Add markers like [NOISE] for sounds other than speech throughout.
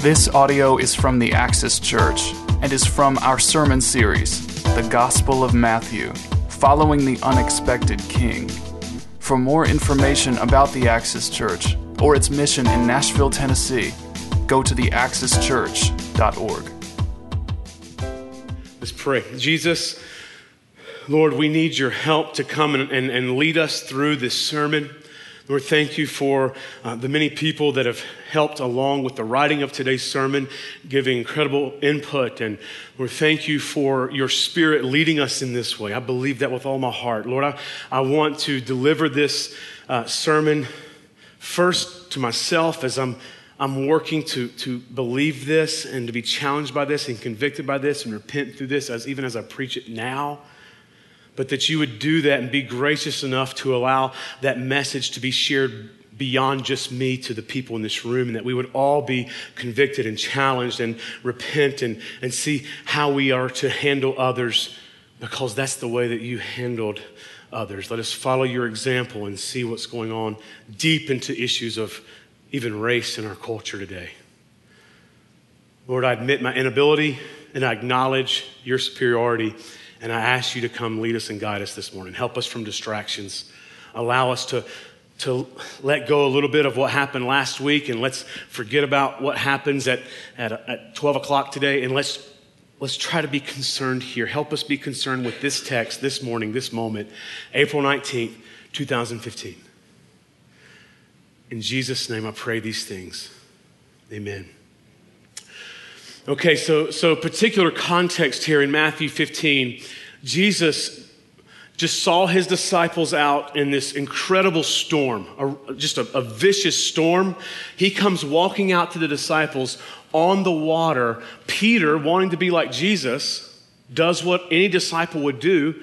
This audio is from the Axis Church and is from our sermon series, The Gospel of Matthew Following the Unexpected King. For more information about the Axis Church or its mission in Nashville, Tennessee, go to theaxischurch.org. Let's pray. Jesus, Lord, we need your help to come and, and, and lead us through this sermon. Lord, thank you for uh, the many people that have helped along with the writing of today's sermon, giving incredible input. And Lord, thank you for your spirit leading us in this way. I believe that with all my heart. Lord, I, I want to deliver this uh, sermon first to myself as I'm, I'm working to, to believe this and to be challenged by this and convicted by this and repent through this, as, even as I preach it now but that you would do that and be gracious enough to allow that message to be shared beyond just me to the people in this room, and that we would all be convicted and challenged and repent and, and see how we are to handle others because that's the way that you handled others. Let us follow your example and see what's going on deep into issues of even race in our culture today. Lord, I admit my inability and I acknowledge your superiority. And I ask you to come lead us and guide us this morning. Help us from distractions. Allow us to, to let go a little bit of what happened last week and let's forget about what happens at, at, at 12 o'clock today and let's, let's try to be concerned here. Help us be concerned with this text this morning, this moment, April 19th, 2015. In Jesus' name, I pray these things. Amen. Okay, so, so particular context here in Matthew 15, Jesus just saw his disciples out in this incredible storm, a, just a, a vicious storm. He comes walking out to the disciples on the water. Peter, wanting to be like Jesus, does what any disciple would do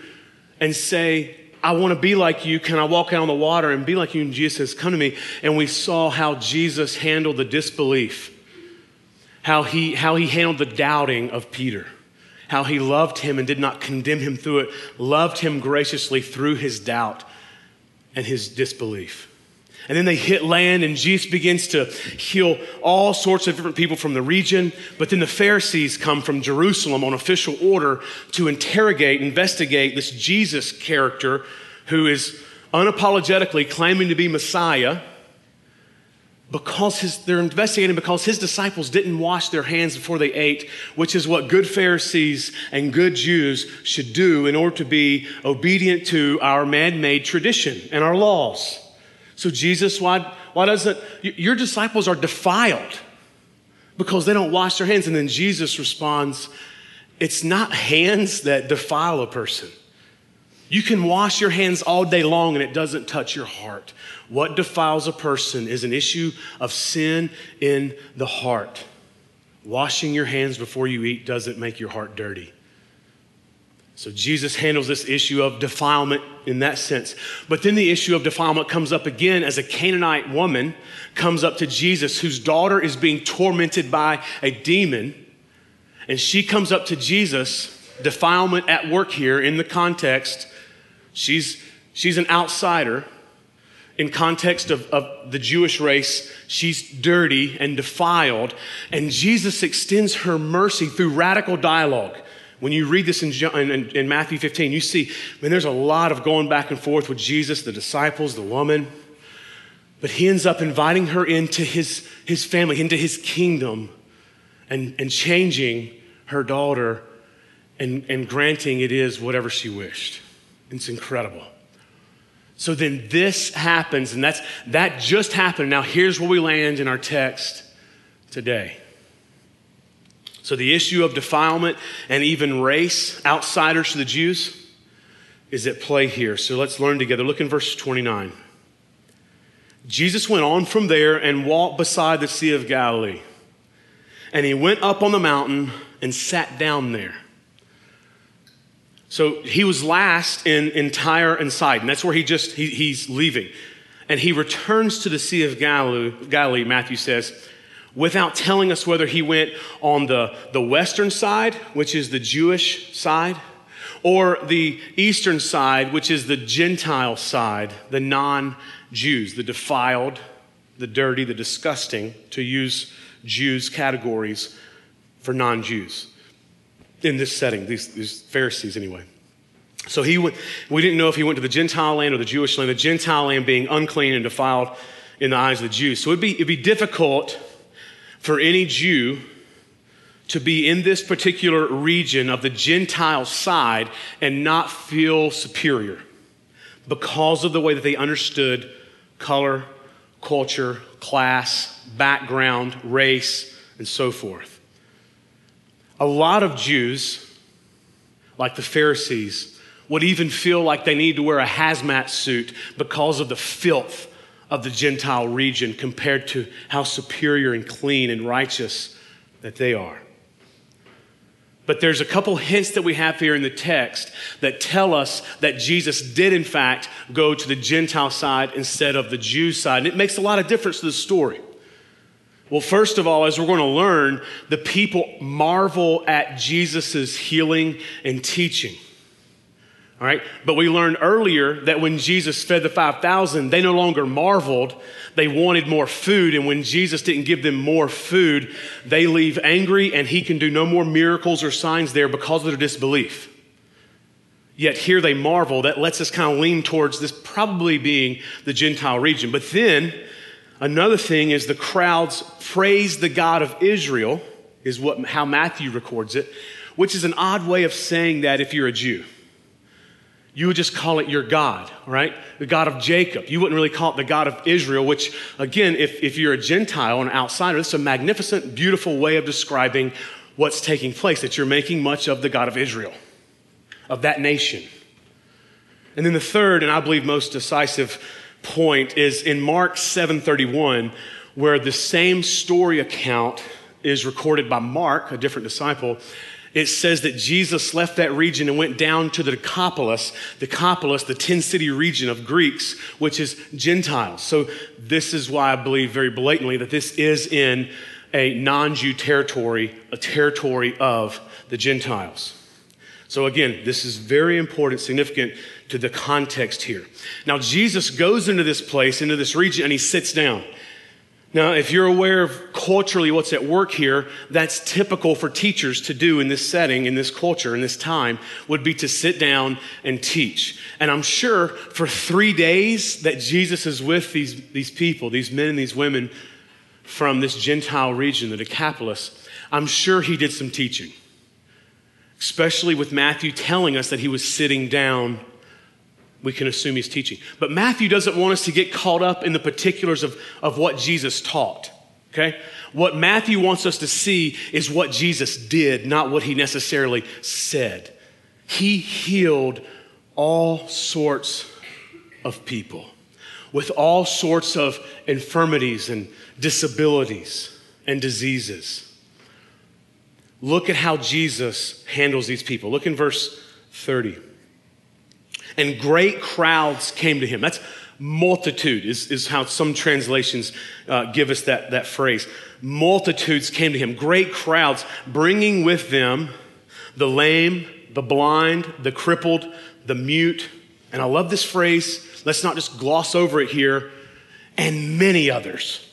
and say, I want to be like you. Can I walk out on the water and be like you? And Jesus says, Come to me. And we saw how Jesus handled the disbelief how he, how he handled the doubting of Peter, how he loved him and did not condemn him through it, loved him graciously through his doubt and his disbelief. And then they hit land, and Jesus begins to heal all sorts of different people from the region. But then the Pharisees come from Jerusalem on official order to interrogate, investigate this Jesus character who is unapologetically claiming to be Messiah because his, they're investigating because his disciples didn't wash their hands before they ate, which is what good Pharisees and good Jews should do in order to be obedient to our man made tradition and our laws. So, Jesus, why, why doesn't your disciples are defiled because they don't wash their hands? And then Jesus responds, It's not hands that defile a person. You can wash your hands all day long and it doesn't touch your heart. What defiles a person is an issue of sin in the heart. Washing your hands before you eat doesn't make your heart dirty. So Jesus handles this issue of defilement in that sense. But then the issue of defilement comes up again as a Canaanite woman comes up to Jesus whose daughter is being tormented by a demon. And she comes up to Jesus, defilement at work here in the context. She's, she's an outsider in context of, of the Jewish race, she's dirty and defiled. And Jesus extends her mercy through radical dialogue. When you read this in, in, in Matthew 15, you see, I mean, there's a lot of going back and forth with Jesus, the disciples, the woman. But he ends up inviting her into his, his family, into his kingdom, and, and changing her daughter and, and granting it is whatever she wished. It's incredible. So then this happens, and that's that just happened. Now here's where we land in our text today. So the issue of defilement and even race, outsiders to the Jews, is at play here. So let's learn together. Look in verse 29. Jesus went on from there and walked beside the Sea of Galilee. And he went up on the mountain and sat down there. So he was last in, in Tyre and Sidon. That's where he just, he, he's leaving. And he returns to the Sea of Galilee, Galilee, Matthew says, without telling us whether he went on the, the western side, which is the Jewish side, or the eastern side, which is the Gentile side, the non Jews, the defiled, the dirty, the disgusting, to use Jews categories for non Jews in this setting, these, these Pharisees anyway. So he went, we didn't know if he went to the Gentile land or the Jewish land, the Gentile land being unclean and defiled in the eyes of the Jews. So it'd be, it'd be difficult for any Jew to be in this particular region of the Gentile side and not feel superior because of the way that they understood color, culture, class, background, race, and so forth. A lot of Jews, like the Pharisees, would even feel like they need to wear a hazmat suit because of the filth of the Gentile region compared to how superior and clean and righteous that they are. But there's a couple hints that we have here in the text that tell us that Jesus did, in fact, go to the Gentile side instead of the Jew side. And it makes a lot of difference to the story. Well, first of all, as we're going to learn, the people marvel at Jesus' healing and teaching. All right? But we learned earlier that when Jesus fed the 5,000, they no longer marveled. They wanted more food. And when Jesus didn't give them more food, they leave angry and he can do no more miracles or signs there because of their disbelief. Yet here they marvel. That lets us kind of lean towards this probably being the Gentile region. But then another thing is the crowds praise the God of Israel, is what, how Matthew records it, which is an odd way of saying that if you're a Jew you would just call it your God, right? The God of Jacob. You wouldn't really call it the God of Israel, which, again, if, if you're a Gentile an outsider, it's a magnificent, beautiful way of describing what's taking place, that you're making much of the God of Israel, of that nation. And then the third, and I believe most decisive point, is in Mark 7:31, where the same story account is recorded by Mark, a different disciple, it says that Jesus left that region and went down to the Decapolis, the Decapolis, the 10 city region of Greeks, which is Gentiles. So, this is why I believe very blatantly that this is in a non Jew territory, a territory of the Gentiles. So, again, this is very important, significant to the context here. Now, Jesus goes into this place, into this region, and he sits down. Now, if you're aware of culturally what's at work here, that's typical for teachers to do in this setting, in this culture, in this time, would be to sit down and teach. And I'm sure for three days that Jesus is with these, these people, these men and these women from this Gentile region, the Decapolis, I'm sure he did some teaching, especially with Matthew telling us that he was sitting down we can assume he's teaching. But Matthew doesn't want us to get caught up in the particulars of, of what Jesus taught. Okay? What Matthew wants us to see is what Jesus did, not what he necessarily said. He healed all sorts of people with all sorts of infirmities and disabilities and diseases. Look at how Jesus handles these people. Look in verse 30 and great crowds came to him. That's multitude, is, is how some translations uh, give us that, that phrase. Multitudes came to him, great crowds, bringing with them the lame, the blind, the crippled, the mute. And I love this phrase. Let's not just gloss over it here. And many others.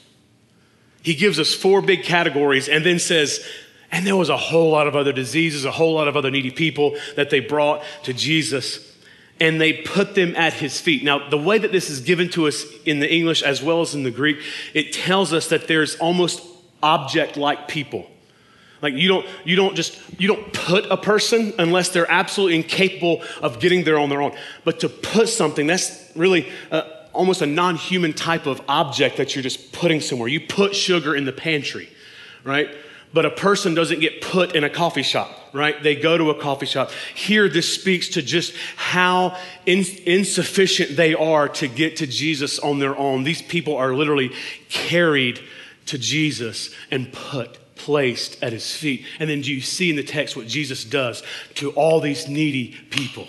He gives us four big categories and then says, and there was a whole lot of other diseases, a whole lot of other needy people that they brought to Jesus and they put them at his feet. Now, the way that this is given to us in the English as well as in the Greek, it tells us that there's almost object like people. Like you don't, you don't just, you don't put a person unless they're absolutely incapable of getting there on their own. But to put something, that's really uh, almost a non human type of object that you're just putting somewhere. You put sugar in the pantry, right? But a person doesn't get put in a coffee shop, right? They go to a coffee shop. Here, this speaks to just how in, insufficient they are to get to Jesus on their own. These people are literally carried to Jesus and put placed at his feet. And then do you see in the text what Jesus does to all these needy people?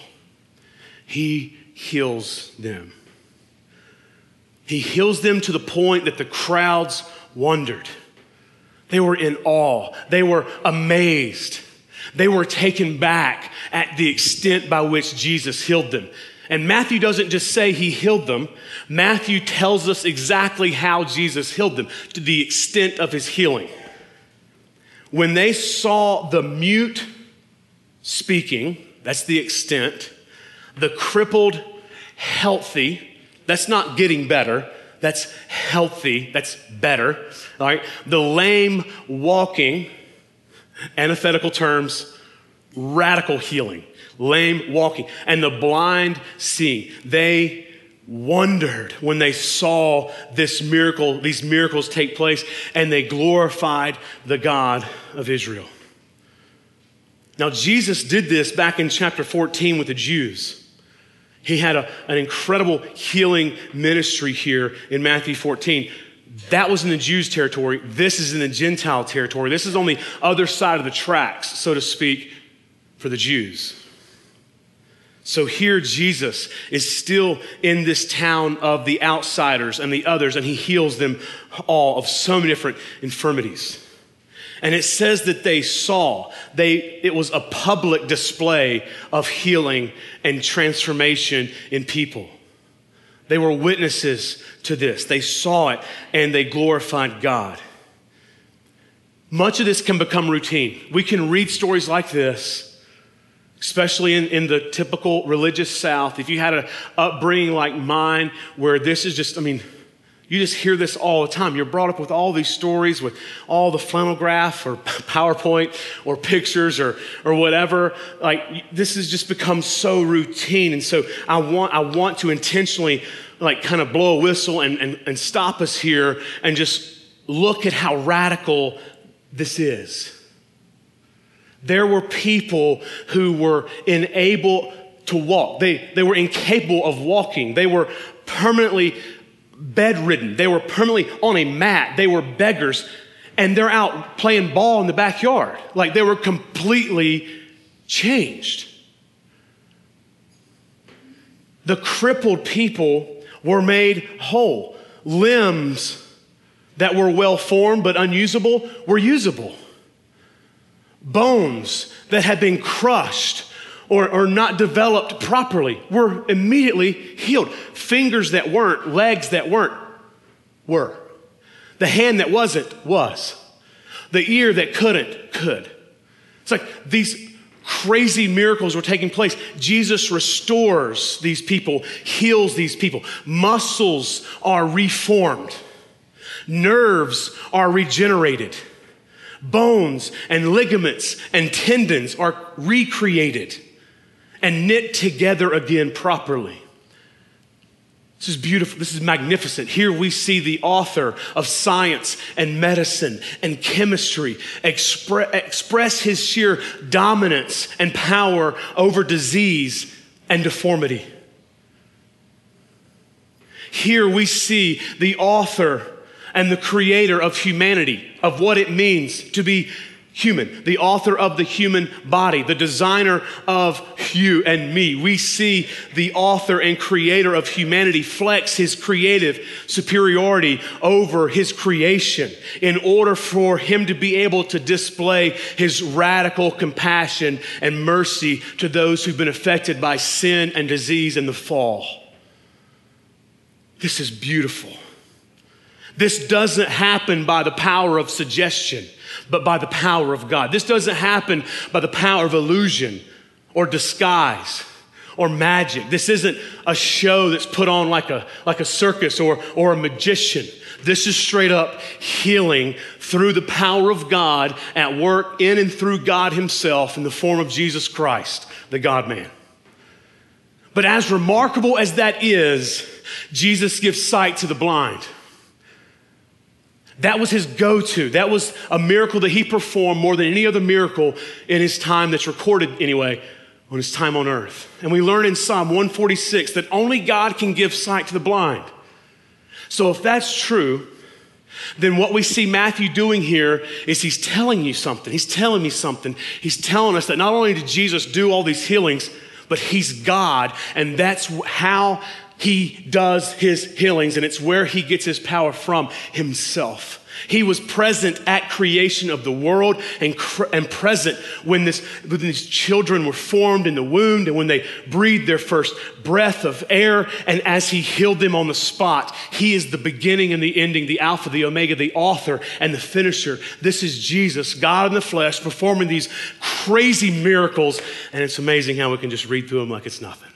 He heals them. He heals them to the point that the crowds wondered. They were in awe. They were amazed. They were taken back at the extent by which Jesus healed them. And Matthew doesn't just say he healed them, Matthew tells us exactly how Jesus healed them to the extent of his healing. when they saw the mute speaking, that's the extent, the crippled healthy, that's not getting better, that's healthy, that's better, all right? The lame walking, antithetical terms, radical healing, lame walking, and the blind seeing. They wondered when they saw this miracle, these miracles take place, and they glorified the God of Israel. Now, Jesus did this back in chapter 14 with the Jews. He had a, an incredible healing ministry here in Matthew 14. That was in the Jews' territory. This is in the Gentile territory. This is on the other side of the tracks, so to speak, for the Jews. So here Jesus is still in this town of the outsiders and the others, and he heals them all of so many different infirmities. And it says that they saw, they, it was a public display of healing and transformation in people. They were witnesses to this. They saw it and they glorified God. Much of this can become routine. We can read stories like this especially in, in the typical religious South, if you had an upbringing like mine where this is just, I mean, you just hear this all the time. You're brought up with all these stories, with all the flannel graph or PowerPoint or pictures or, or whatever. Like, this has just become so routine. And so I want, I want to intentionally, like, kind of blow a whistle and, and, and stop us here and just look at how radical this is there were people who were unable to walk. They, they were incapable of walking. They were permanently bedridden. They were permanently on a mat. They were beggars. And they're out playing ball in the backyard. Like they were completely changed. The crippled people were made whole. Limbs that were well formed but unusable were usable bones that had been crushed or, or not developed properly were immediately healed. Fingers that weren't, legs that weren't, were. The hand that wasn't, was. The ear that couldn't, could. It's like these crazy miracles were taking place. Jesus restores these people, heals these people. Muscles are reformed, nerves are regenerated. Bones and ligaments and tendons are recreated and knit together again properly. This is beautiful. This is magnificent. Here we see the author of science and medicine and chemistry expre- express his sheer dominance and power over disease and deformity. Here we see the author and the creator of humanity, of what it means to be human, the author of the human body, the designer of you and me. We see the author and creator of humanity flex his creative superiority over his creation in order for him to be able to display his radical compassion and mercy to those who've been affected by sin and disease and the fall. This is beautiful. This doesn't happen by the power of suggestion, but by the power of God. This doesn't happen by the power of illusion or disguise or magic. This isn't a show that's put on like a, like a circus or, or a magician. This is straight up healing through the power of God at work in and through God Himself in the form of Jesus Christ, the God man. But as remarkable as that is, Jesus gives sight to the blind. That was his go to. That was a miracle that he performed more than any other miracle in his time that's recorded anyway on his time on earth. And we learn in Psalm 146 that only God can give sight to the blind. So if that's true, then what we see Matthew doing here is he's telling you something. He's telling me something. He's telling us that not only did Jesus do all these healings, but he's God, and that's how he does his healings, and it's where he gets his power from himself. He was present at creation of the world and, and present when, this, when these children were formed in the womb and when they breathed their first breath of air. And as he healed them on the spot, he is the beginning and the ending, the Alpha, the Omega, the author and the finisher. This is Jesus, God in the flesh, performing these crazy miracles. And it's amazing how we can just read through them like it's nothing.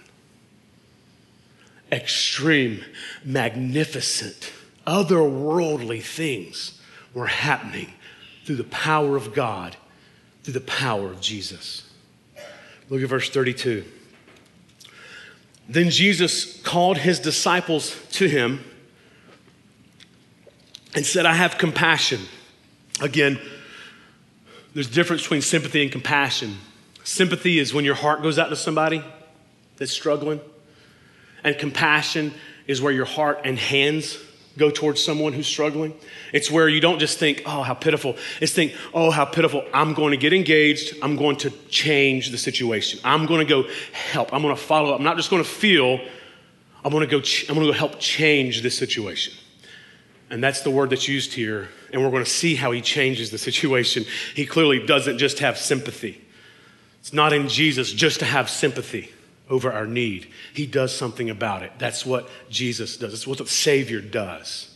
Extreme, magnificent otherworldly things were happening through the power of God, through the power of Jesus. Look at verse 32. Then Jesus called his disciples to him and said, I have compassion. Again, there's a difference between sympathy and compassion. Sympathy is when your heart goes out to somebody that's struggling, and compassion is where your heart and hands go towards someone who's struggling. It's where you don't just think, oh, how pitiful. It's think, oh, how pitiful. I'm going to get engaged. I'm going to change the situation. I'm going to go help. I'm going to follow up. I'm not just going to feel. I'm going to go, ch- I'm going to go help change this situation. And that's the word that's used here. And we're going to see how he changes the [LAUGHS] situation. He clearly doesn't just have sympathy. It's not in Jesus just to have sympathy over our need. He does something about it. That's what Jesus does. It's what the Savior does.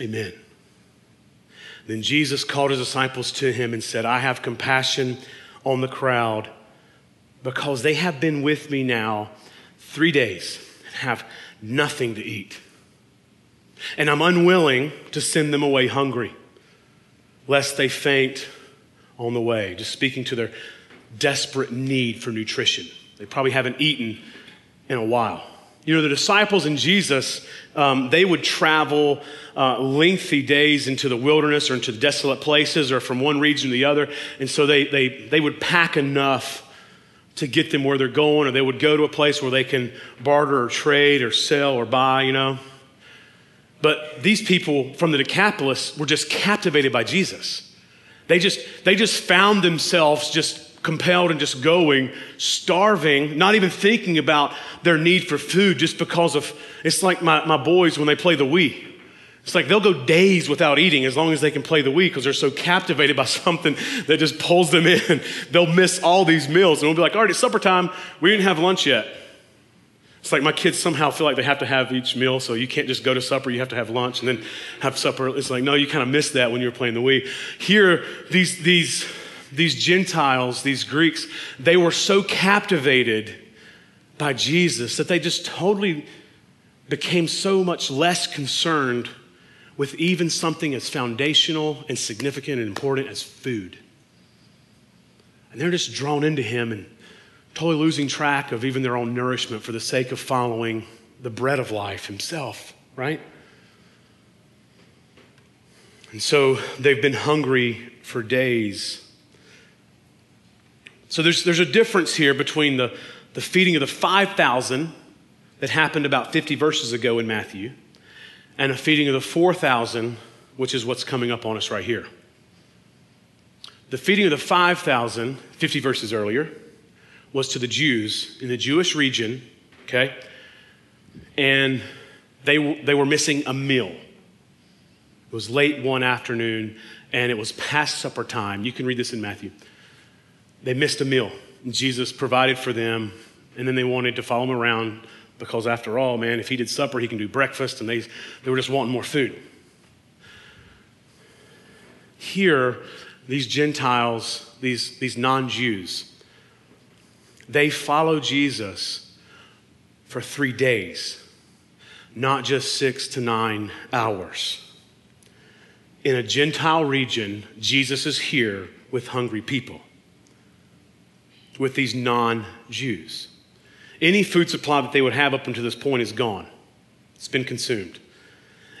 Amen. Then Jesus called his disciples to him and said, I have compassion on the crowd because they have been with me now three days and have nothing to eat. And I'm unwilling to send them away hungry, lest they faint on the way. Just speaking to their desperate need for nutrition. They probably haven't eaten in a while. You know, the disciples and Jesus, um, they would travel uh, lengthy days into the wilderness or into the desolate places or from one region to the other. And so they, they, they would pack enough to get them where they're going, or they would go to a place where they can barter or trade or sell or buy, you know. But these people from the Decapolis were just captivated by Jesus. They just, they just found themselves just compelled and just going, starving, not even thinking about their need for food just because of, it's like my, my boys when they play the Wii. It's like they'll go days without eating as long as they can play the Wii because they're so captivated by [LAUGHS] something that just pulls them in. They'll miss all these meals and we'll be like, all right, it's supper time. We didn't have lunch yet. It's like my kids somehow feel like they have to have each meal, so you can't just go to supper, you have to have lunch and then have supper. It's like, no, you kind of missed that when you were playing the Wii. Here, these, these these Gentiles, these Greeks, they were so captivated by Jesus that they just totally became so much less concerned with even something as foundational and significant and important as food. And they're just drawn into him and totally losing track of even their own nourishment for the sake of following the bread of life himself, right? And so they've been hungry for days. So there's, there's a difference here between the, the feeding of the 5,000 that happened about 50 verses ago in Matthew and a feeding of the 4,000, which is what's coming up on us right here. The feeding of the 5,000, 50 verses earlier, was to the Jews in the Jewish region, okay? And they, they were missing a meal. It was late one afternoon and it was past supper time. You can read this in Matthew they missed a meal. Jesus provided for them, and then they wanted to follow him around because, after all, man, if he did supper, he can do breakfast, and they, they were just wanting more food. Here, these Gentiles, these, these non Jews, they follow Jesus for three days, not just six to nine hours. In a Gentile region, Jesus is here with hungry people with these non Jews. Any food supply that they would have up until this point is gone, it's been consumed.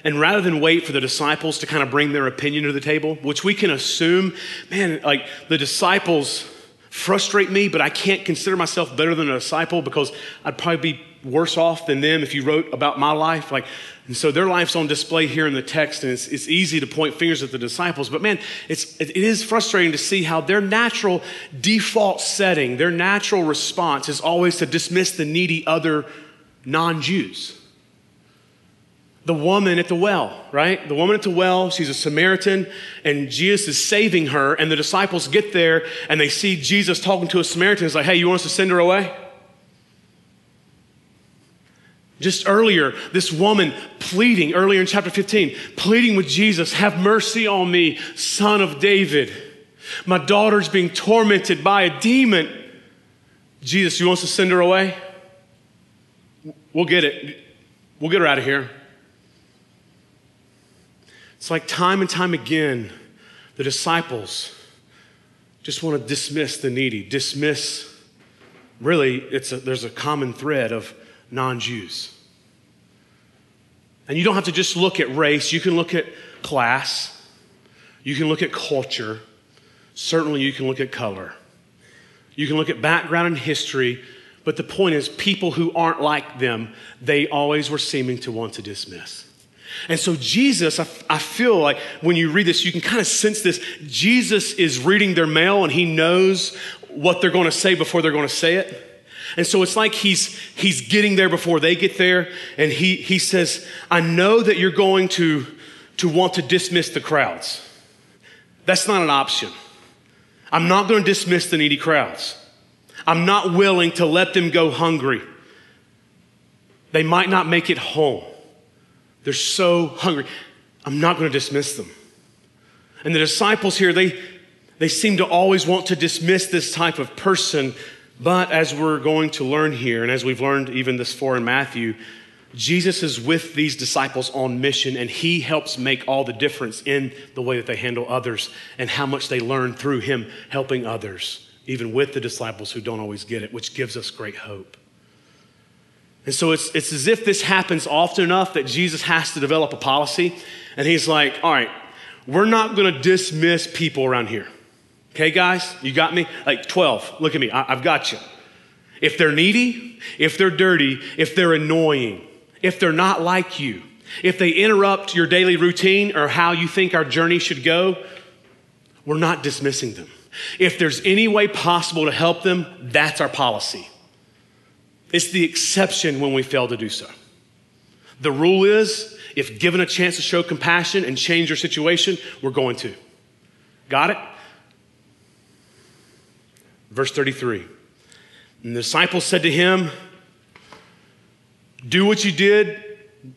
And rather than wait for the disciples to kind of bring their opinion to the table, which we can assume, man, like the disciples frustrate me, but I can't consider myself better than a disciple because I'd probably be worse off than them if you wrote about my life. Like, and so their life's on display here in the text, and it's, it's easy to point fingers at the disciples. But man, it's, it is frustrating to see how their natural default setting, their natural response is always to dismiss the needy other non Jews. the woman at the well, right? The woman at the well, she's a Samaritan, and Jesus is saving her, and the disciples get there and they see Jesus talking to a Samaritan. It's like, hey, you want us to send her away? Just earlier, this woman pleading, earlier in chapter 15, pleading with Jesus, have mercy on me, son of David. My daughter's being tormented by a demon. Jesus, you want to send her away? We'll get it. We'll get her out of here. It's like time and time again, the disciples just want to dismiss the needy, dismiss, really, it's a, there's a common thread of non Jews. And you don't have to just look at race, you can look at class, you can look at culture, certainly you can look at color, you can look at background and history. But the point is, people who aren't like them, they always were seeming to want to dismiss. And so, Jesus, I, I, feel like when you read this, you can kind of sense this. Jesus is reading their mail and he knows what they're going to say before they're going to say it. And so it's like he's, he's getting there before they get there. And he, he says, I know that you're going to, to want to dismiss the crowds. That's not an option. I'm not going to dismiss the needy crowds. I'm not willing to let them go hungry. They might not make it home. They're so hungry. I'm not going to dismiss them. And the disciples here, they, they seem to always want to dismiss this type of person. But as we're going to learn here, and as we've learned even this far in Matthew, Jesus is with these disciples on mission, and he helps make all the difference in the way that they handle others and how much they learn through him helping others, even with the disciples who don't always get it, which gives us great hope. And so it's, it's as if this happens often enough that Jesus has to develop a policy. And he's like, all right, we're not going to dismiss people around here. Okay, guys, you got me? Like 12, look at me, I, I've got you. If they're needy, if they're dirty, if they're annoying, if they're not like you, if they interrupt your daily routine or how you think our journey should go, we're not dismissing them. If there's any way possible to help them, that's our policy. It's the exception when we fail to do so. The rule is if given a chance to show compassion and change your situation, we're going to. Got it? Verse 33. And the disciples said to him, Do what you did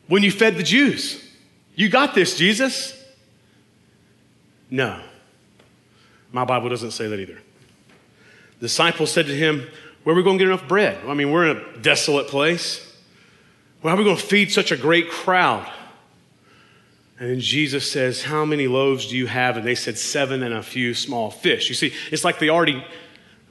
when you fed the Jews. You got this, Jesus. No. My Bible doesn't say that either. The disciples said to him, where are we going to get enough bread? I mean, we're in a desolate place. How are we going to feed such a great crowd? And Jesus says, How many loaves do you have? And they said, Seven and a few small fish. You see, it's like they already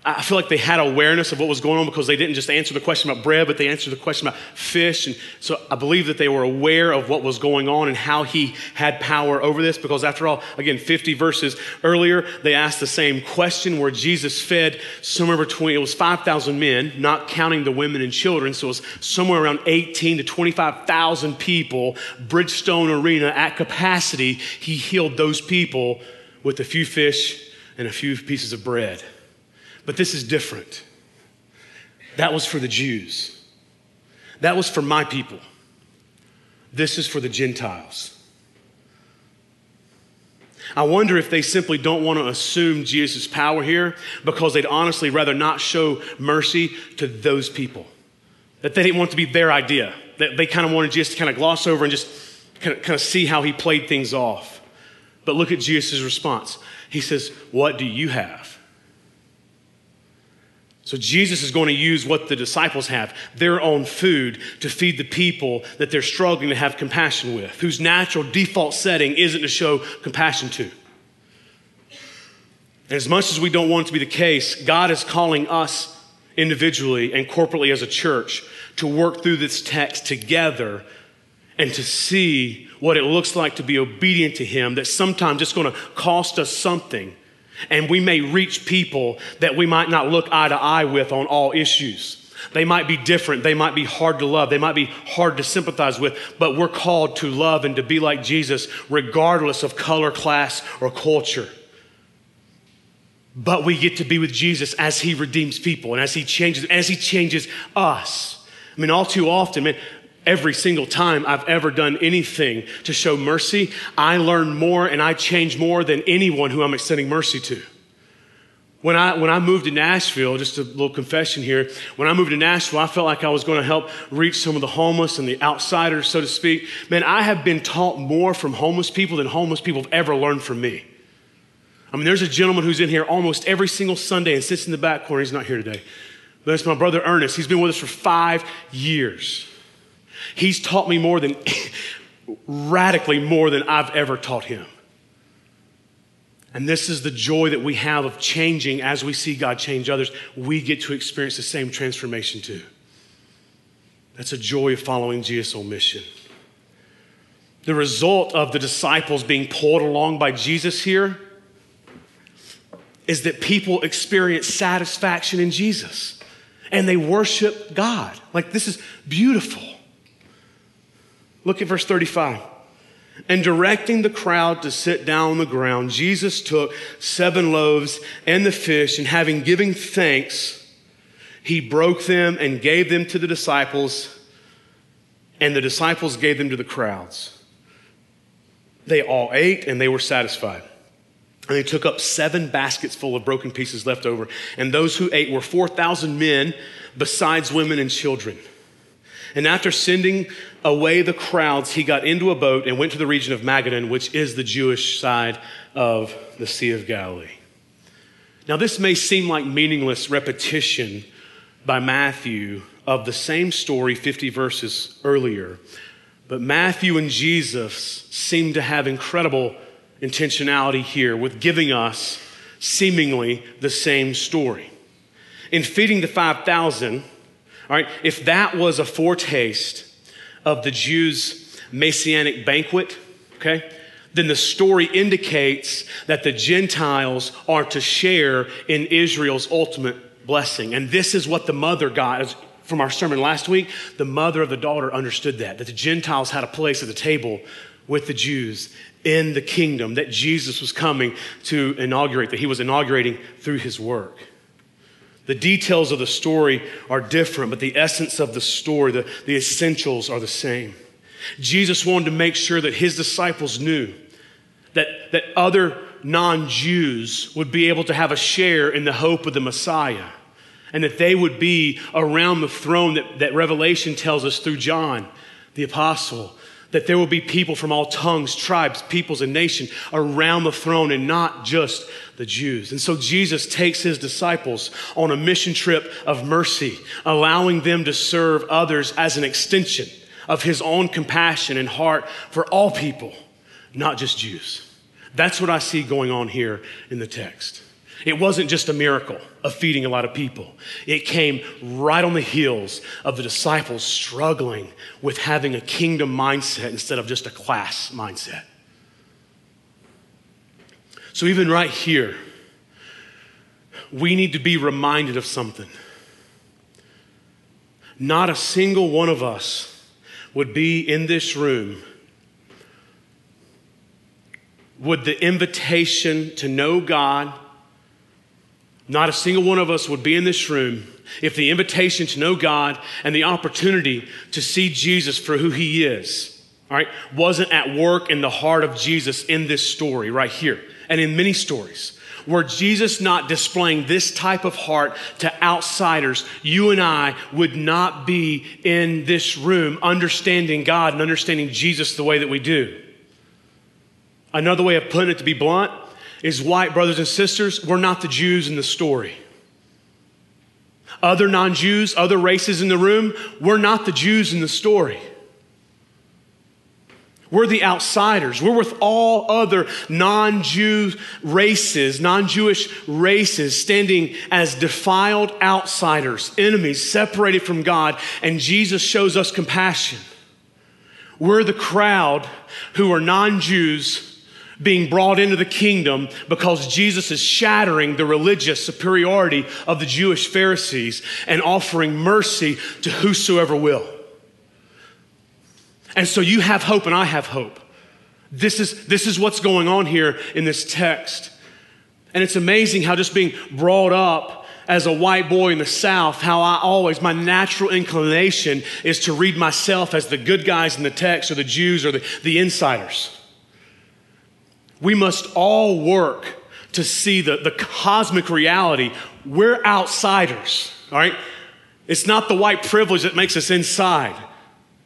I feel like they had awareness of what was going on because they didn't just answer the question about bread, but they answered the question about fish. And so I believe that they were aware of what was going on and how he had power over this because, after all, again, 50 verses earlier, they asked the same question where Jesus fed somewhere between, it was 5,000 men, not counting the women and children. So it was somewhere around 18 to 25,000 people, Bridgestone Arena at capacity. He healed those people with a few fish and a few pieces of bread. But this is different. That was for the Jews, that was for my people. This is for the Gentiles. I wonder if they simply don't want to assume Jesus' power here because they'd honestly rather not show mercy to those people. That they didn't want to be their idea. That they kind of wanted Jesus to kind of gloss over and just kind of, kind of see how he played things off. But look at Jesus' response. He says, What do you have? So Jesus is going to use what the disciples have, their own food, to feed the people that they're struggling to have compassion with, whose natural default setting isn't to show compassion to. And as much as we don't want it to be the case, God is calling us individually and corporately as a church to work through this text together and to see what it looks like to be obedient to Him, that sometimes it's going to cost us something and we may reach people that we might not look eye to eye with on all issues. They might be different. They might be hard to love. They might be hard to sympathize with, but we're called to love and to be like Jesus regardless of color, class, or culture. But we get to be with Jesus as he redeems people and as he changes, as he changes us. I mean, all too often, man, every single time I've ever done anything to show mercy, I learn more and I change more than anyone who I'm extending mercy to. When I, when I moved to Nashville, just a little confession here, when I moved to Nashville, I felt like I was going to help reach some of the homeless and the outsiders, so to speak. Man, I have been taught more from homeless people than homeless people have ever learned from me. I mean, there's a gentleman who's in here almost every single Sunday and sits in the back corner. He's not here today. But it's my brother Ernest. He's been with us for five years. He's taught me more than, [LAUGHS] radically more than I've ever taught him. And this is the joy that we have of changing as we see God change others. We get to experience the same transformation too. That's a joy of following Jesus on mission. The result of the disciples being pulled along by Jesus here is that people experience satisfaction in Jesus and they worship God. Like, this is beautiful. Look at verse 35. And directing the crowd to sit down on the ground, Jesus took seven loaves and the fish, and having given thanks, he broke them and gave them to the disciples, and the disciples gave them to the crowds. They all ate and they were satisfied. And they took up seven baskets full of broken pieces left over. And those who ate were 4,000 men, besides women and children. And after sending away the crowds, he got into a boat and went to the region of Magadan, which is the Jewish side of the Sea of Galilee. Now, this may seem like meaningless repetition by Matthew of the same story 50 verses earlier, but Matthew and Jesus seem to have incredible intentionality here with giving us seemingly the same story. In feeding the 5,000, all right, if that was a foretaste of the Jews' messianic banquet, okay, then the story indicates that the Gentiles are to share in Israel's ultimate blessing. And this is what the mother got from our sermon last week. The mother of the daughter understood that, that the Gentiles had a place at the table with the Jews in the kingdom that Jesus was coming to inaugurate, that he was inaugurating through his work. The details of the story are different, but the essence of the story, the, the essentials are the same. Jesus wanted to make sure that his disciples knew that, that other non Jews would be able to have a share in the hope of the Messiah and that they would be around the throne that, that Revelation tells us through John, the apostle, that there will be people from all tongues, tribes, peoples, and nations around the throne and not just the Jews. And so Jesus takes his disciples on a mission trip of mercy, allowing them to serve others as an extension of his own compassion and heart for all people, not just Jews. That's what I see going on here in the text. It wasn't just a miracle of feeding a lot of people. It came right on the heels of the disciples struggling with having a kingdom mindset instead of just a class mindset. So, even right here, we need to be reminded of something. Not a single one of us would be in this room would the invitation to know God not a single one of us would be in this room if the invitation to know God and the opportunity to see Jesus for who he is, all right, wasn't at work in the heart of Jesus in this story right here and in many stories. Were Jesus not displaying this type of heart to outsiders, you and I would not be in this room understanding God and understanding Jesus the way that we do. Another way of putting it to be blunt is white brothers and sisters, we're not the Jews in the story. Other non Jews, other races in the room, we're not the Jews in the story. We're the outsiders. We're with all other non Jew races, non Jewish races, standing as defiled outsiders, enemies, separated from God, and Jesus shows us compassion. We're the crowd who are non Jews being brought into the kingdom because Jesus is shattering the religious superiority of the Jewish Pharisees and offering mercy to whosoever will. And so you have hope and I have hope. This is, this is what's going on here in this text. And it's amazing how just being brought up as a white boy in the South, how I always, my natural inclination is to read myself as the good guys in the text or the Jews or the, the insiders. We must all work to see the, the cosmic reality. We're outsiders, all right? It's not the white privilege that makes us inside.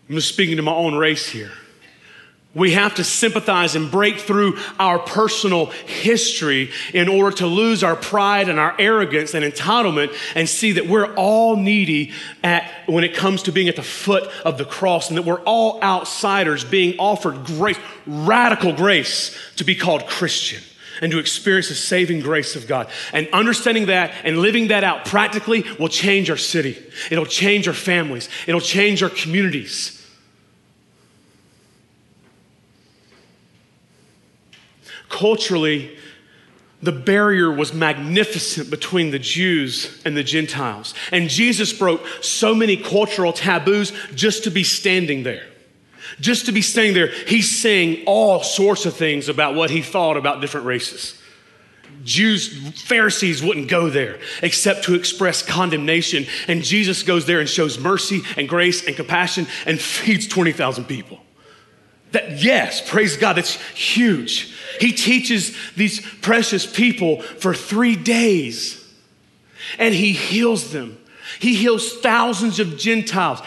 I'm just speaking to my own race here. We have to sympathize and break through our personal history in order to lose our pride and our arrogance and entitlement and see that we're all needy at, when it comes to being at the foot of the cross and that we're all outsiders being offered grace, radical grace to be called Christian and to experience the saving grace of God. And understanding that and living that out practically will change our city. It'll change our families. It'll change our communities. Culturally, the barrier was magnificent between the Jews and the Gentiles. And Jesus broke so many cultural taboos just to be standing there. Just to be standing there, he's saying all sorts of things about what he thought about different races. Jews, Pharisees wouldn't go there except to express condemnation. And Jesus goes there and shows mercy and grace and compassion and feeds 20,000 people. That, yes, praise God, that's huge. He teaches these precious people for three days and he heals them. He heals thousands of Gentiles.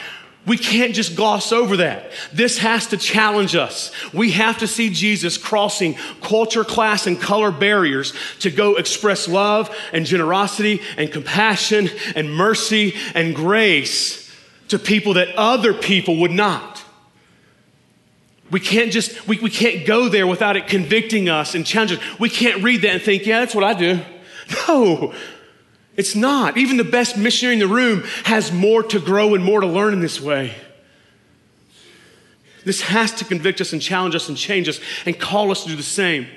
We can't just gloss over that. This has to challenge us. We have to see Jesus crossing culture, class, and color barriers to go express love and generosity and compassion and mercy and grace to people that other people would not. We can't just, we, we can't go there without it convicting us and challenging us. We can't read that and think, yeah, that's what I do. [LAUGHS] No, it's not. Even the best missionary in the room has more to grow and more to learn in this way. This has to convict us and challenge us and change us and call us to do the same.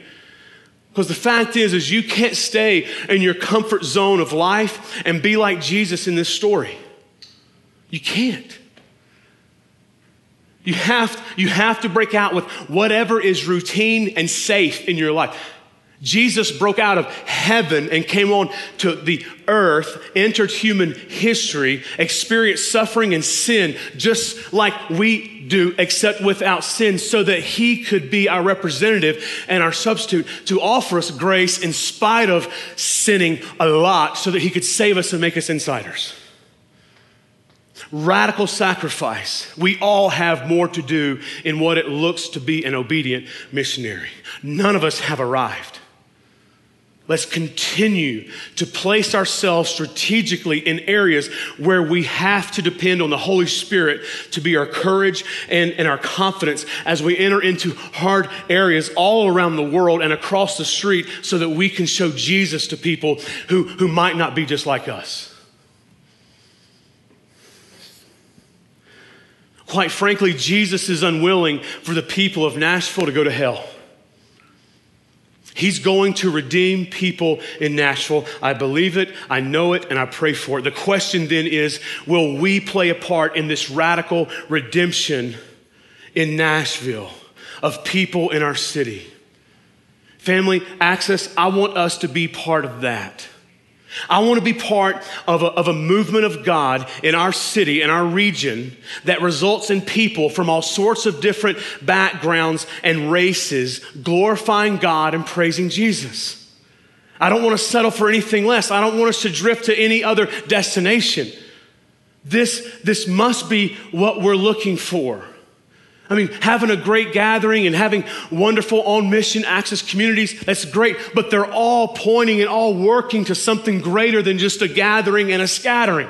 Because the fact is, is you can't stay in your comfort zone of life and be like Jesus in this story. You can't. You have, you have to break out with whatever is routine and safe in your life. Jesus broke out of heaven and came on to the earth, entered human history, experienced suffering and sin just like we do, except without sin, so that he could be our representative and our substitute to offer us grace in spite of sinning a lot, so that he could save us and make us insiders radical sacrifice. We all have more to do in what it looks to be an obedient missionary. None of us have arrived. Let's continue to place ourselves strategically in areas where we have to depend on the Holy Spirit to be our courage and, and our confidence as we enter into hard areas all around the world and across the street so that we can show Jesus to people who, who might not be just like us. Quite frankly, Jesus is unwilling for the people of Nashville to go to hell. He's going to redeem people in Nashville. I believe it, I know it, and I pray for it. The question then is will we play a part in this radical redemption in Nashville of people in our city? Family access, I want us to be part of that. I want to be part of a, of a movement of God in our city, in our region, that results in people from all sorts of different backgrounds and races glorifying God and praising Jesus. I don't want to settle for anything less. I don't want us to drift to any other destination. This, this must be what we're looking for. I mean, having a great gathering and having wonderful on mission access communities, that's great, but they're all pointing and all working to something greater than just a gathering and a scattering.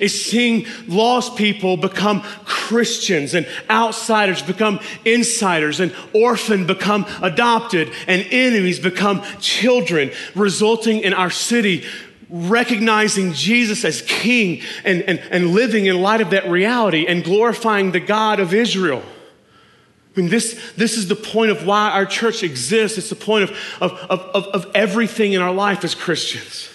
It's seeing lost people become Christians and outsiders become insiders and orphan become adopted and enemies become children, resulting in our city recognizing Jesus as king and, and, and living in light of that reality and glorifying the God of Israel. Mean, this, this is the point of why our church exists. It's the point of, of, of, of everything in our life as Christians.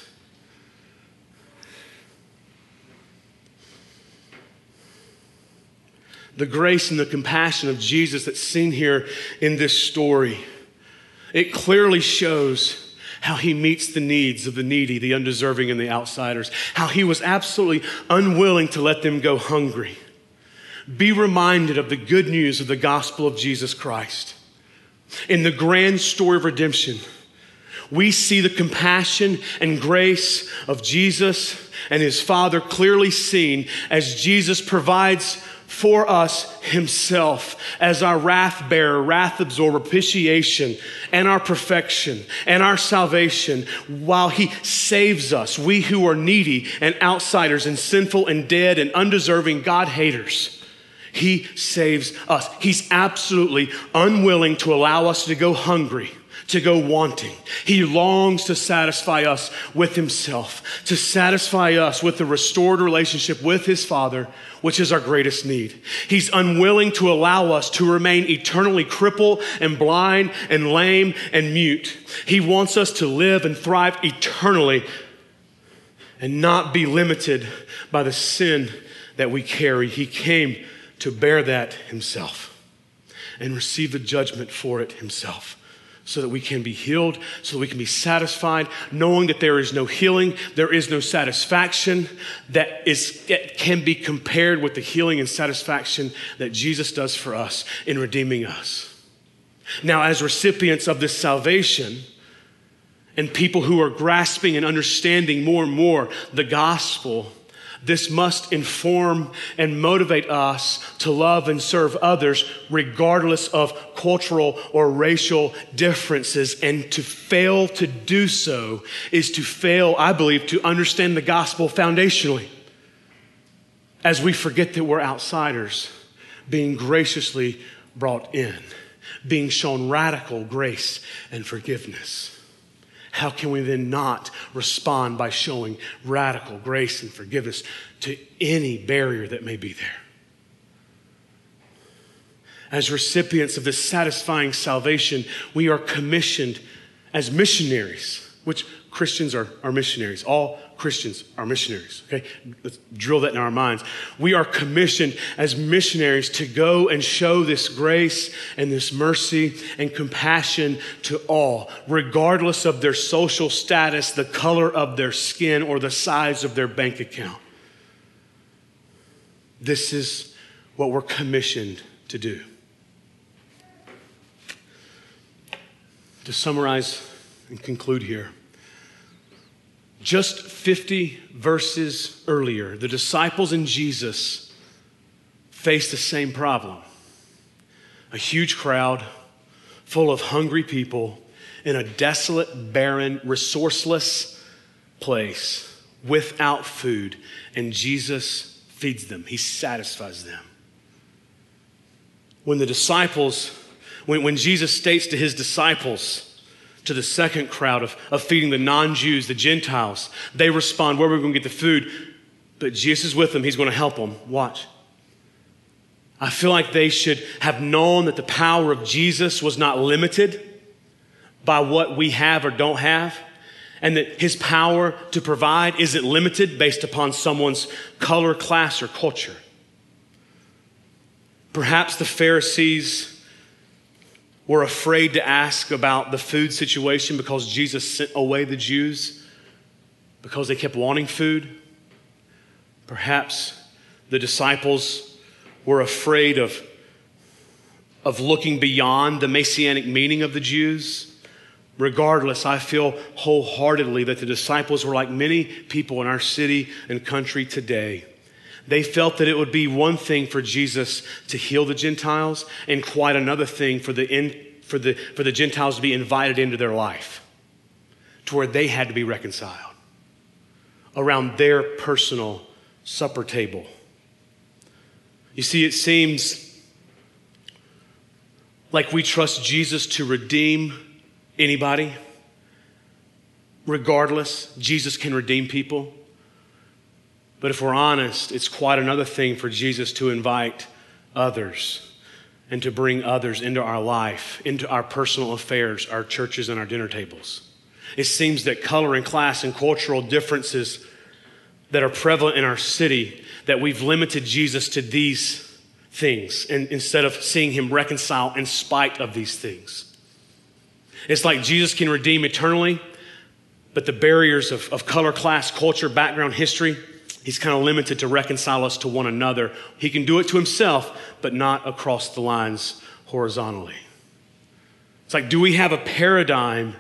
The grace and the compassion of Jesus that's seen here in this story, it clearly shows how he meets the needs of the needy, the undeserving, and the outsiders, how he was absolutely unwilling to let them go hungry. Be reminded of the good news of the gospel of Jesus Christ. In the grand story of redemption, we see the compassion and grace of Jesus and his Father clearly seen as Jesus provides for us himself as our wrath bearer, wrath absorber, propitiation, and our perfection and our salvation while he saves us, we who are needy and outsiders and sinful and dead and undeserving God haters. He saves us. He's absolutely unwilling to allow us to go hungry to go wanting. He longs to satisfy us with Himself, to satisfy us with the restored relationship with His Father, which is our greatest need. He's unwilling to allow us to remain eternally crippled and blind and lame and mute. He wants us to live and thrive eternally and not be limited by the sin that we carry. He came to bear that Himself and receive the judgment for it Himself so that we can be healed, so that we can be satisfied, knowing that there is no healing, there is no satisfaction that is that can be compared with the healing and satisfaction that Jesus does for us in redeeming us. Now, as recipients of this salvation, and people who are grasping and understanding more and more the gospel, this must inform and motivate us to love and serve others regardless of cultural or racial differences. And to fail to do so is to fail, I believe, to understand the gospel foundationally. As we forget that we're outsiders, being graciously brought in, being shown radical grace and forgiveness how can we then not respond by showing radical grace and forgiveness to any barrier that may be there? As recipients of this satisfying salvation, we are commissioned as missionaries, which Christians are, are missionaries. All Christians are missionaries. Okay? Let's drill that in our minds. We are commissioned as missionaries to go and show this grace and this mercy and compassion to all, regardless of their social status, the color of their skin, or the size of their bank account. This is what we're commissioned to do. To summarize and conclude here. Just 50 verses earlier, the disciples and Jesus faced the same problem a huge crowd full of hungry people in a desolate, barren, resourceless place without food. And Jesus feeds them, He satisfies them. When the disciples, when, when Jesus states to His disciples, to the second crowd of, of feeding the non Jews, the Gentiles. They respond, Where are we going to get the food? But Jesus is with them. He's going to help them. Watch. I feel like they should have known that the power of Jesus was not limited by what we have or don't have, and that his power to provide isn't limited based upon someone's color, class, or culture. Perhaps the Pharisees were afraid to ask about the food situation because Jesus sent away the Jews because they kept wanting food. Perhaps the disciples were afraid of, of looking beyond the messianic meaning of the Jews. Regardless, I feel wholeheartedly that the disciples were like many people in our city and country today. They felt that it would be one thing for Jesus to heal the Gentiles and quite another thing for the, in, for the, for the Gentiles to be invited into their life to where they had to be reconciled around their personal supper table. You see, it seems like we trust Jesus to redeem anybody. Regardless, Jesus can redeem people. But if we're honest, it's quite another thing for Jesus to invite others and to bring others into our life, into our personal affairs, our churches, and our dinner tables. It seems that color and class and cultural differences that are prevalent in our city, that we've limited Jesus to these things and instead of seeing him reconcile in spite of these things. It's like Jesus can redeem eternally, but the barriers of, of color, class, culture, background, history, he's kind of limited to reconcile us to one another. He can do it to himself, but not across the lines horizontally. It's like, do we have a paradigm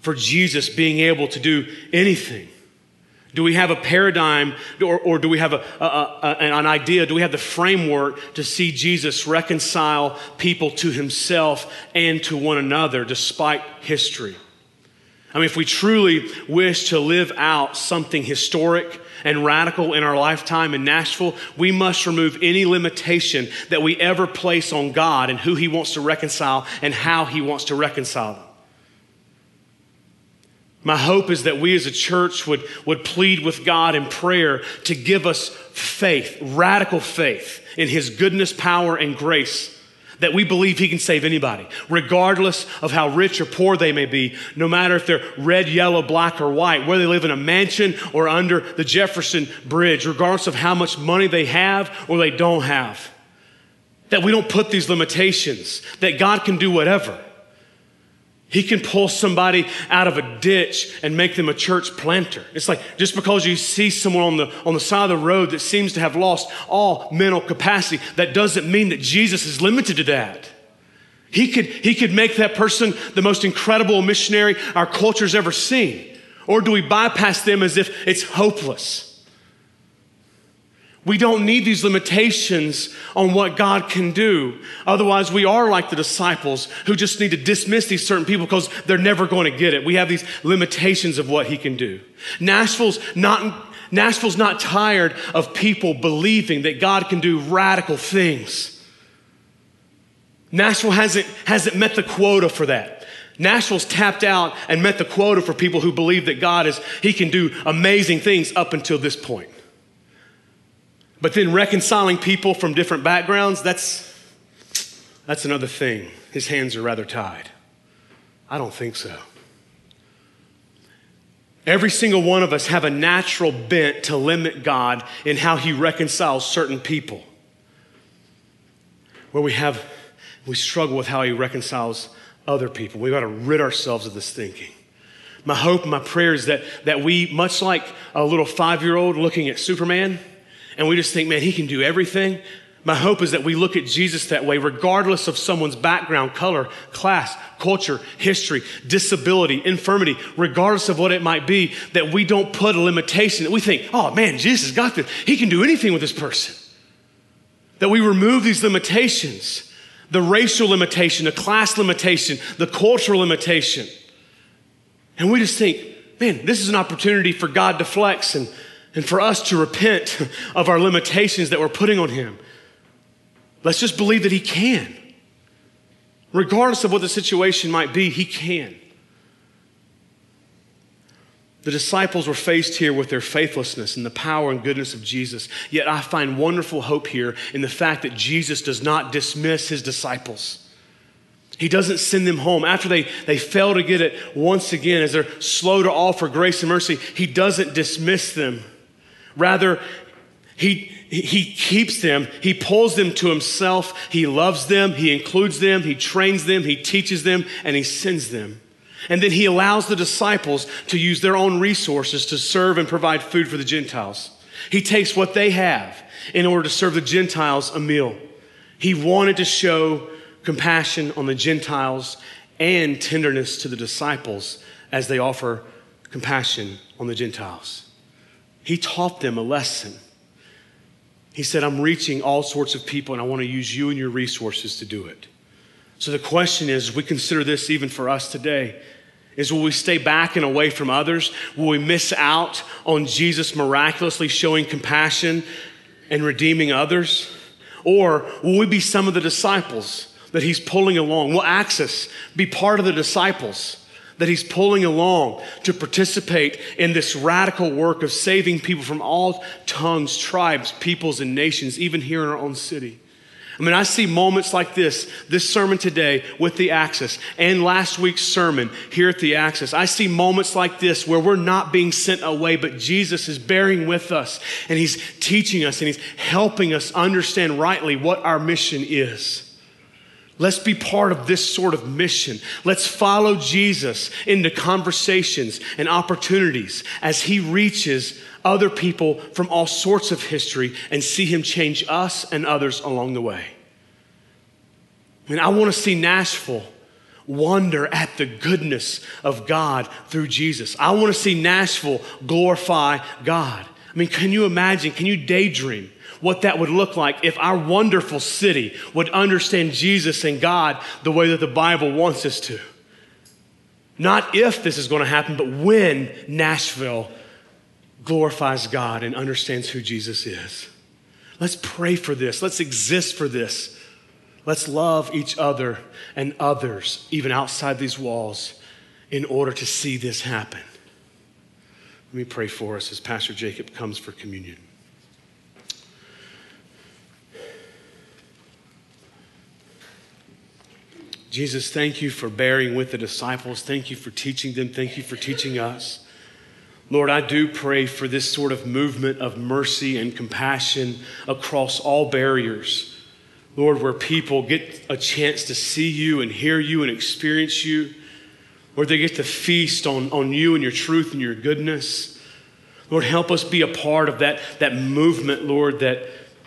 for Jesus being able to do anything? Do we have a paradigm or, or do we have a, a, a, an idea? Do we have the framework to see Jesus reconcile people to himself and to one another despite history? I mean, if we truly wish to live out something historic and radical in our lifetime in Nashville, we must remove any limitation that we ever place on God and who He wants to reconcile and how He wants to reconcile them. My hope is that we as a church would, would plead with God in prayer to give us faith, radical faith in His goodness, power, and grace. That we believe He can save anybody, regardless of how rich or poor they may be, no matter if they're red, yellow, black, or white, whether they live in a mansion or under the Jefferson Bridge, regardless of how much money they have or they don't have. That we don't put these limitations, that God can do whatever. He can pull somebody out of a ditch and make them a church planter. It's like just because you see someone on the, on the side of the road that seems to have lost all mental capacity, that doesn't mean that Jesus is limited to that. He could, he could make that person the most incredible missionary our culture's ever seen. Or do we bypass them as if it's hopeless? We don't need these limitations on what God can do. Otherwise, we are like the disciples who just need to dismiss these certain people because they're never going to get it. We have these limitations of what He can do. Nashville's not, Nashville's not tired of people believing that God can do radical things. Nashville hasn't, hasn't met the quota for that. Nashville's tapped out and met the quota for people who believe that God is, He can do amazing things up until this point. But then reconciling people from different backgrounds, that's, that's another thing. His hands are rather tied. I don't think so. Every single one of us have a natural bent to limit God in how he reconciles certain people. Where we have we struggle with how he reconciles other people. We've got to rid ourselves of this thinking. My hope my prayer is that, that we, much like a little five year old looking at Superman, and we just think, man, he can do everything. My hope is that we look at Jesus that way, regardless of someone's background, color, class, culture, history, disability, infirmity, regardless of what it might be, that we don't put a limitation, that we think, oh man, Jesus got this. He can do anything with this person. That we remove these limitations the racial limitation, the class limitation, the cultural limitation. And we just think, man, this is an opportunity for God to flex and and for us to repent [LAUGHS] of our limitations that we're putting on Him. Let's just believe that He can. Regardless of what the situation might be, He can. The disciples were faced here with their faithlessness and the power and goodness of Jesus. Yet I find wonderful hope here in the fact that Jesus does not dismiss his disciples. He doesn't send them home. After they, they fail to get it once again, as they're slow to offer grace and mercy, he doesn't dismiss them. Rather, he, he keeps them, he pulls them to himself, he loves them, he includes them, he trains them, he teaches them, and he sends them. And then he allows the disciples to use their own resources to serve and provide food for the Gentiles. He takes what they have in order to serve the Gentiles a meal. He wanted to show compassion on the Gentiles and tenderness to the disciples as they offer compassion on the Gentiles. He taught them a lesson. He said, I'm reaching all sorts of people and I want to use you and your resources to do it. So the question is we consider this even for us today is will we stay back and away from others? Will we miss out on Jesus miraculously showing compassion and redeeming others? Or will we be some of the disciples that he's pulling along? Will access be part of the disciples? That he's pulling along to participate in this radical work of saving people from all tongues, tribes, peoples, and nations, even here in our own city. I mean, I see moments like this, this sermon today with the Axis, and last week's sermon here at the Axis. I see moments like this where we're not being sent away, but Jesus is bearing with us, and He's teaching us, and He's helping us understand rightly what our mission is Let's be part of this sort of mission. Let's follow Jesus into conversations and opportunities as he reaches other people from all sorts of history and see him change us and others along the way. I mean, I want to see Nashville wonder at the goodness of God through Jesus. I want to see Nashville glorify God. I mean, can you imagine? Can you daydream what that would look like if our wonderful city would understand Jesus and God the way that the Bible wants us to? Not if this is going to happen, but when Nashville glorifies God and understands who Jesus is. Let's pray for this. Let's exist for this. Let's love each other and others, even outside these walls, in order to see this happen. Let me pray for us as Pastor Jacob comes for communion. Jesus, thank you for bearing with the disciples. Thank you for teaching them. Thank you for teaching us. Lord, I do pray for this sort of movement of mercy and compassion across all barriers. Lord, where people get a chance to see you and hear you and experience you, where they get to feast on, on you and your truth and your goodness. Lord, help us be a part of that, that movement, Lord, that,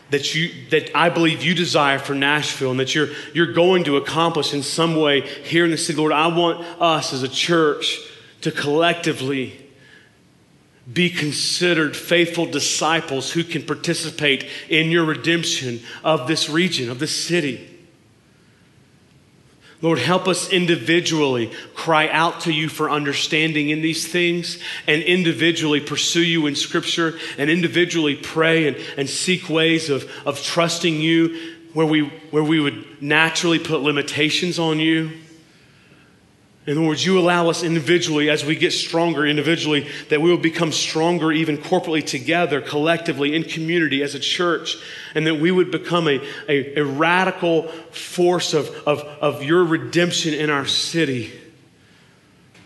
that, you, that I believe you desire for Nashville and that you're, you're going to accomplish in some way here in the city. Lord, I want us as a church to collectively be considered faithful disciples who can participate in your redemption of this region, of this city. Lord, help us individually cry out to you for understanding in these things and individually pursue you in Scripture and individually pray and, and seek ways of, of trusting you where we, where we would naturally put limitations on you. In other words, you allow us individually, as we get stronger individually, that we will become stronger even corporately together, collectively, in community, as a church, and that we would become a, a, a radical force of, of, of your redemption in our city.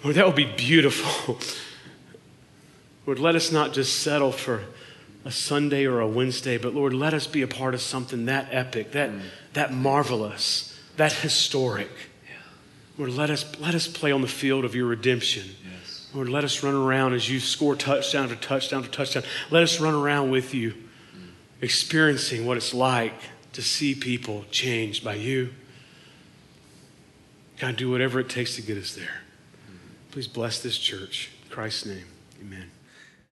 Lord, that would be beautiful. [LAUGHS] Lord, let us not just settle for a Sunday or a Wednesday, but Lord, let us be a part of something that epic, that, mm. that marvelous, that historic. Lord, let us, let us play on the field of your redemption. Yes. Lord, let us run around as you score touchdown to touchdown to touchdown. Let us run around with you. Experiencing what it's like to see people changed by you. God, do whatever it takes to get us there. Please bless this church. In Christ's name, amen.